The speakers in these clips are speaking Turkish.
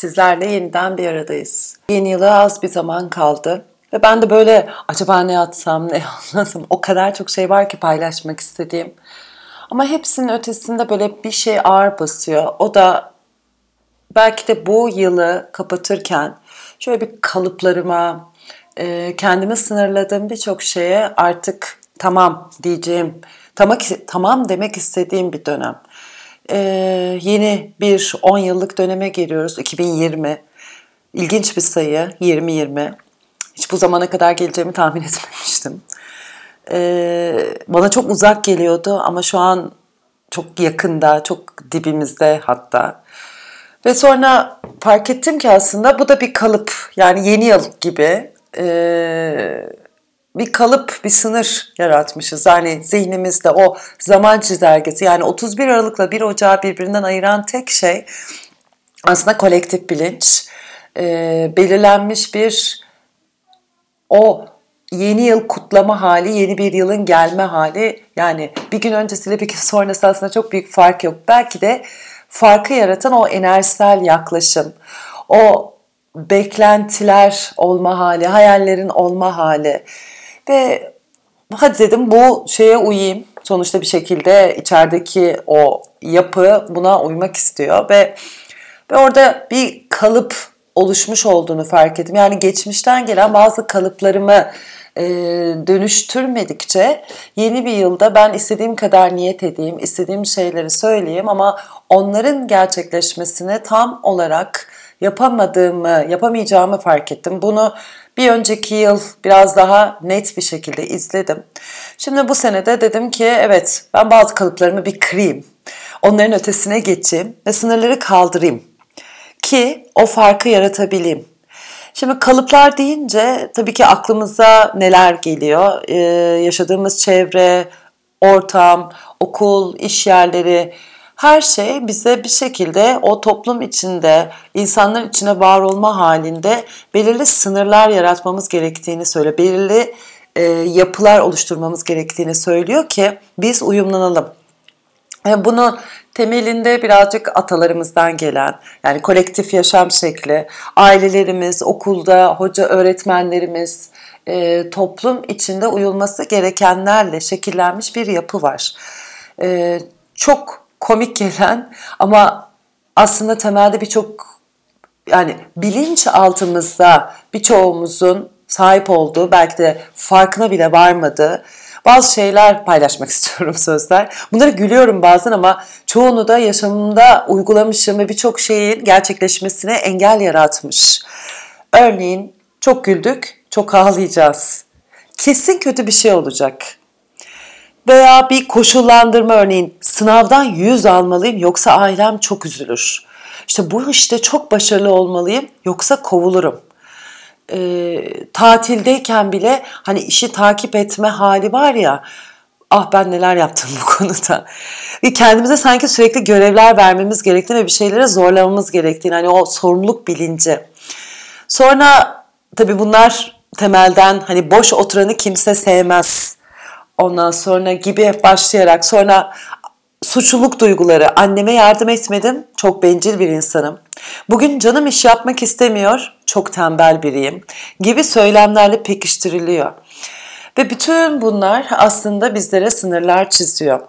Sizlerle yeniden bir aradayız. Yeni yıla az bir zaman kaldı. Ve ben de böyle acaba ne atsam, ne anlasam o kadar çok şey var ki paylaşmak istediğim. Ama hepsinin ötesinde böyle bir şey ağır basıyor. O da belki de bu yılı kapatırken şöyle bir kalıplarıma, e, kendime sınırladığım birçok şeye artık tamam diyeceğim, tamam, tamam demek istediğim bir dönem. Ee, yeni bir 10 yıllık döneme giriyoruz. 2020. İlginç bir sayı. 2020. Hiç bu zamana kadar geleceğimi tahmin etmemiştim. Ee, bana çok uzak geliyordu ama şu an çok yakında, çok dibimizde hatta. Ve sonra fark ettim ki aslında bu da bir kalıp. Yani yeni yıl gibi. Ee, bir kalıp, bir sınır yaratmışız. Yani zihnimizde o zaman çizelgesi yani 31 Aralık'la 1 Ocağı birbirinden ayıran tek şey aslında kolektif bilinç. Ee, belirlenmiş bir o yeni yıl kutlama hali, yeni bir yılın gelme hali. Yani bir gün öncesiyle bir gün sonrası aslında çok büyük fark yok. Belki de farkı yaratan o enerjisel yaklaşım, o beklentiler olma hali, hayallerin olma hali. Ve hadi dedim bu şeye uyayım. Sonuçta bir şekilde içerideki o yapı buna uymak istiyor ve ve orada bir kalıp oluşmuş olduğunu fark ettim. Yani geçmişten gelen bazı kalıplarımı e, dönüştürmedikçe yeni bir yılda ben istediğim kadar niyet edeyim, istediğim şeyleri söyleyeyim ama onların gerçekleşmesine tam olarak yapamadığımı, yapamayacağımı fark ettim. Bunu bir önceki yıl biraz daha net bir şekilde izledim. Şimdi bu senede dedim ki evet ben bazı kalıplarımı bir kırayım. Onların ötesine geçeyim ve sınırları kaldırayım. Ki o farkı yaratabileyim. Şimdi kalıplar deyince tabii ki aklımıza neler geliyor? Ee, yaşadığımız çevre, ortam, okul, iş yerleri, her şey bize bir şekilde o toplum içinde, insanların içine var olma halinde belirli sınırlar yaratmamız gerektiğini söylüyor. Belirli e, yapılar oluşturmamız gerektiğini söylüyor ki biz uyumlanalım. E, bunu temelinde birazcık atalarımızdan gelen yani kolektif yaşam şekli, ailelerimiz, okulda hoca öğretmenlerimiz, e, toplum içinde uyulması gerekenlerle şekillenmiş bir yapı var. E, çok komik gelen ama aslında temelde birçok yani bilinç altımızda birçoğumuzun sahip olduğu belki de farkına bile varmadığı bazı şeyler paylaşmak istiyorum sözler. Bunları gülüyorum bazen ama çoğunu da yaşamımda uygulamışım ve birçok şeyin gerçekleşmesine engel yaratmış. Örneğin çok güldük, çok ağlayacağız. Kesin kötü bir şey olacak. Veya bir koşullandırma örneğin sınavdan 100 almalıyım yoksa ailem çok üzülür. İşte bu işte çok başarılı olmalıyım yoksa kovulurum. E, tatildeyken bile hani işi takip etme hali var ya ah ben neler yaptım bu konuda. Ve kendimize sanki sürekli görevler vermemiz gerektiğini ve bir şeylere zorlamamız gerektiğini hani o sorumluluk bilinci. Sonra tabii bunlar temelden hani boş oturanı kimse sevmez Ondan sonra gibi başlayarak sonra suçluluk duyguları. Anneme yardım etmedim. Çok bencil bir insanım. Bugün canım iş yapmak istemiyor. Çok tembel biriyim. Gibi söylemlerle pekiştiriliyor. Ve bütün bunlar aslında bizlere sınırlar çiziyor.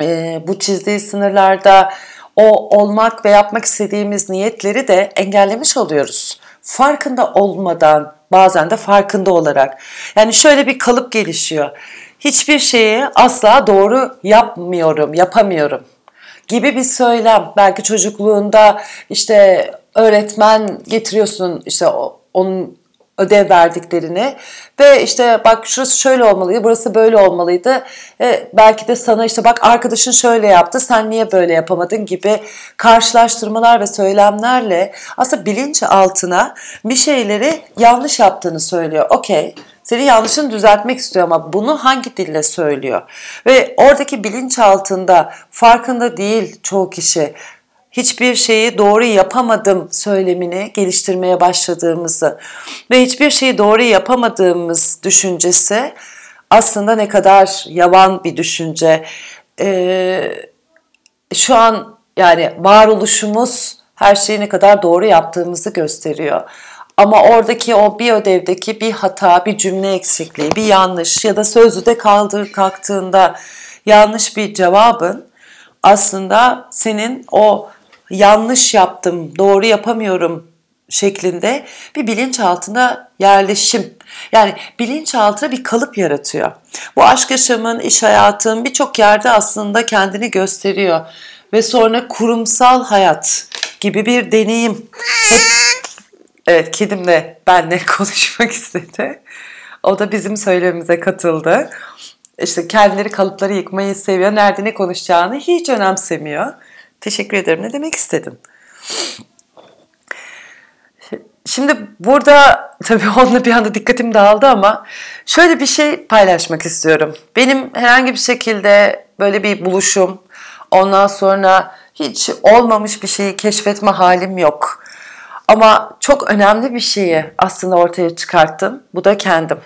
Ee, bu çizdiği sınırlarda o olmak ve yapmak istediğimiz niyetleri de engellemiş oluyoruz. Farkında olmadan, bazen de farkında olarak. Yani şöyle bir kalıp gelişiyor hiçbir şeyi asla doğru yapmıyorum, yapamıyorum gibi bir söylem. Belki çocukluğunda işte öğretmen getiriyorsun işte onun ödev verdiklerini ve işte bak şurası şöyle olmalıydı, burası böyle olmalıydı. E, belki de sana işte bak arkadaşın şöyle yaptı, sen niye böyle yapamadın gibi karşılaştırmalar ve söylemlerle aslında bilinç altına bir şeyleri yanlış yaptığını söylüyor. Okey, senin yanlışını düzeltmek istiyor ama bunu hangi dille söylüyor? Ve oradaki bilinç altında farkında değil çoğu kişi hiçbir şeyi doğru yapamadım söylemini geliştirmeye başladığımızı ve hiçbir şeyi doğru yapamadığımız düşüncesi aslında ne kadar yavan bir düşünce. Ee, şu an yani varoluşumuz her şeyi ne kadar doğru yaptığımızı gösteriyor. Ama oradaki o bir ödevdeki bir hata, bir cümle eksikliği, bir yanlış ya da sözlüde kaldır kalktığında yanlış bir cevabın aslında senin o yanlış yaptım, doğru yapamıyorum şeklinde bir bilinçaltına yerleşim. Yani bilinçaltı bir kalıp yaratıyor. Bu aşk yaşamın, iş hayatın birçok yerde aslında kendini gösteriyor. Ve sonra kurumsal hayat gibi bir deneyim. Evet kedim de benle konuşmak istedi. O da bizim söylemimize katıldı. İşte kendileri kalıpları yıkmayı seviyor. Nerede ne konuşacağını hiç önemsemiyor. Teşekkür ederim. Ne demek istedin? Şimdi burada tabii onunla bir anda dikkatim dağıldı ama şöyle bir şey paylaşmak istiyorum. Benim herhangi bir şekilde böyle bir buluşum, ondan sonra hiç olmamış bir şeyi keşfetme halim yok. Ama çok önemli bir şeyi aslında ortaya çıkarttım. Bu da kendim.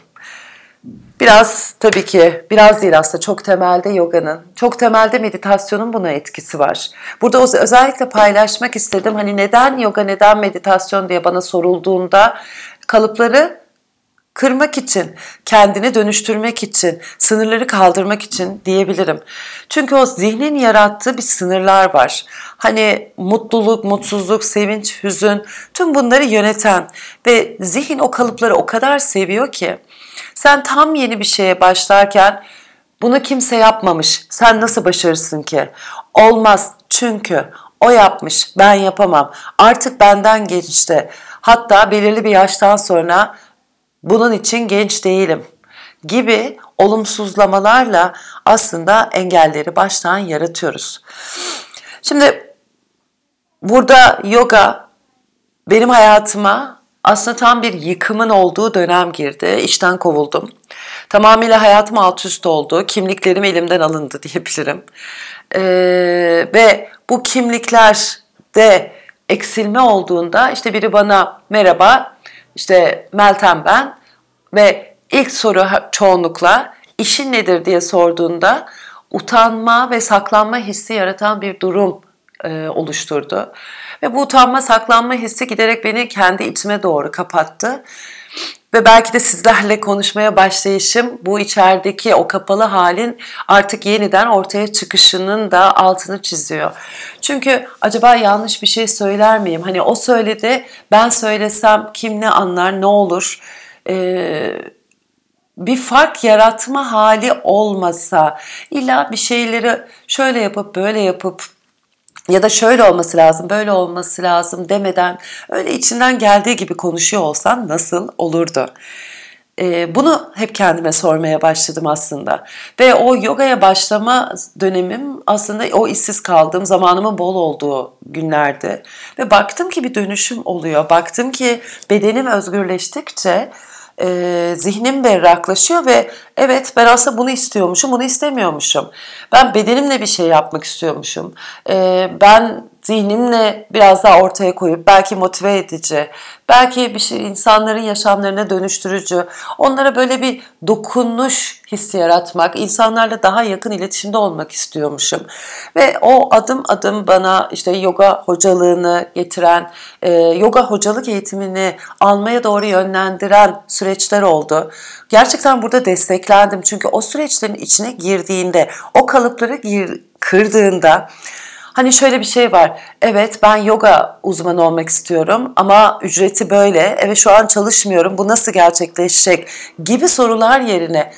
Biraz tabii ki, biraz değil aslında çok temelde yoganın, çok temelde meditasyonun buna etkisi var. Burada özellikle paylaşmak istedim. Hani neden yoga, neden meditasyon diye bana sorulduğunda kalıpları kırmak için, kendini dönüştürmek için, sınırları kaldırmak için diyebilirim. Çünkü o zihnin yarattığı bir sınırlar var. Hani mutluluk, mutsuzluk, sevinç, hüzün tüm bunları yöneten ve zihin o kalıpları o kadar seviyor ki sen tam yeni bir şeye başlarken bunu kimse yapmamış. Sen nasıl başarırsın ki? Olmaz çünkü o yapmış, ben yapamam. Artık benden geçti. Hatta belirli bir yaştan sonra bunun için genç değilim gibi olumsuzlamalarla aslında engelleri baştan yaratıyoruz. Şimdi burada yoga benim hayatıma aslında tam bir yıkımın olduğu dönem girdi. İşten kovuldum. Tamamıyla hayatım alt üst oldu. Kimliklerim elimden alındı diyebilirim. Ee, ve bu kimliklerde eksilme olduğunda işte biri bana merhaba işte Meltem ben ve ilk soru çoğunlukla işin nedir diye sorduğunda utanma ve saklanma hissi yaratan bir durum e, oluşturdu. Ve bu utanma saklanma hissi giderek beni kendi içime doğru kapattı. Ve belki de sizlerle konuşmaya başlayışım bu içerideki o kapalı halin artık yeniden ortaya çıkışının da altını çiziyor. Çünkü acaba yanlış bir şey söyler miyim? Hani o söyledi ben söylesem kim ne anlar ne olur? Ee, bir fark yaratma hali olmasa illa bir şeyleri şöyle yapıp böyle yapıp ya da şöyle olması lazım, böyle olması lazım demeden öyle içinden geldiği gibi konuşuyor olsan nasıl olurdu? Ee, bunu hep kendime sormaya başladım aslında. Ve o yogaya başlama dönemim aslında o işsiz kaldığım, zamanımın bol olduğu günlerdi. Ve baktım ki bir dönüşüm oluyor. Baktım ki bedenim özgürleştikçe e, zihnim berraklaşıyor ve evet ben aslında bunu istiyormuşum, bunu istemiyormuşum. Ben bedenimle bir şey yapmak istiyormuşum. E, ben zihnimle biraz daha ortaya koyup belki motive edici, belki bir şey insanların yaşamlarına dönüştürücü, onlara böyle bir dokunuş hissi yaratmak, insanlarla daha yakın iletişimde olmak istiyormuşum. Ve o adım adım bana işte yoga hocalığını getiren, e, yoga hocalık eğitimini almaya doğru yönlendiren süreçler oldu. Gerçekten burada desteklendim çünkü o süreçlerin içine girdiğinde, o kalıpları gir, kırdığında Hani şöyle bir şey var. Evet ben yoga uzmanı olmak istiyorum ama ücreti böyle. Evet şu an çalışmıyorum. Bu nasıl gerçekleşecek? Gibi sorular yerine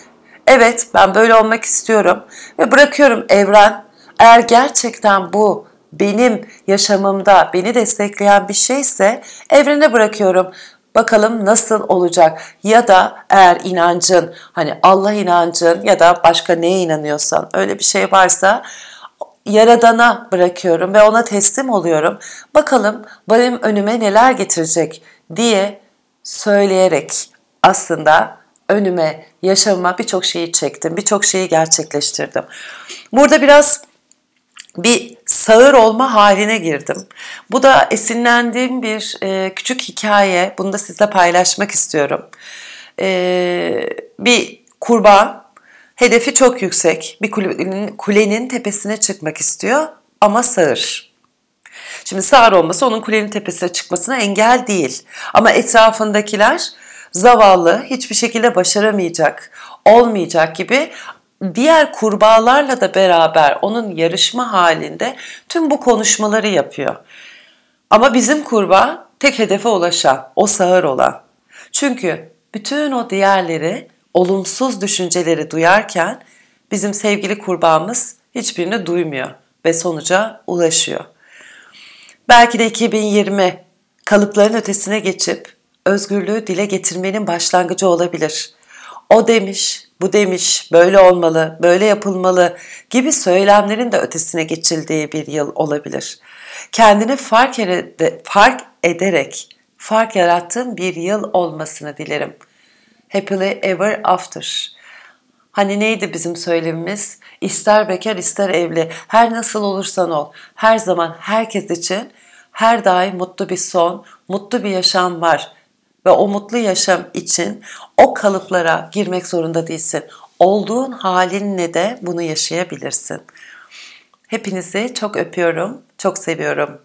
evet ben böyle olmak istiyorum ve bırakıyorum evren. Eğer gerçekten bu benim yaşamımda beni destekleyen bir şeyse evrene bırakıyorum. Bakalım nasıl olacak ya da eğer inancın hani Allah inancın ya da başka neye inanıyorsan öyle bir şey varsa Yaradana bırakıyorum ve ona teslim oluyorum. Bakalım benim önüme neler getirecek diye söyleyerek aslında önüme, yaşamıma birçok şeyi çektim, birçok şeyi gerçekleştirdim. Burada biraz bir sağır olma haline girdim. Bu da esinlendiğim bir e, küçük hikaye. Bunu da sizle paylaşmak istiyorum. E, bir kurbağa Hedefi çok yüksek. Bir kulenin, kulenin tepesine çıkmak istiyor ama sağır. Şimdi sağır olması onun kulenin tepesine çıkmasına engel değil. Ama etrafındakiler zavallı, hiçbir şekilde başaramayacak, olmayacak gibi diğer kurbağalarla da beraber onun yarışma halinde tüm bu konuşmaları yapıyor. Ama bizim kurbağa tek hedefe ulaşan, o sağır olan. Çünkü bütün o diğerleri olumsuz düşünceleri duyarken bizim sevgili kurbağamız hiçbirini duymuyor ve sonuca ulaşıyor. Belki de 2020 kalıpların ötesine geçip özgürlüğü dile getirmenin başlangıcı olabilir. O demiş, bu demiş, böyle olmalı, böyle yapılmalı gibi söylemlerin de ötesine geçildiği bir yıl olabilir. Kendini fark, ede, fark ederek fark yarattığın bir yıl olmasını dilerim. Happily ever after. Hani neydi bizim söylemimiz? İster bekar ister evli, her nasıl olursan ol, her zaman herkes için her daim mutlu bir son, mutlu bir yaşam var ve o mutlu yaşam için o kalıplara girmek zorunda değilsin. Olduğun halinle de bunu yaşayabilirsin. Hepinizi çok öpüyorum, çok seviyorum.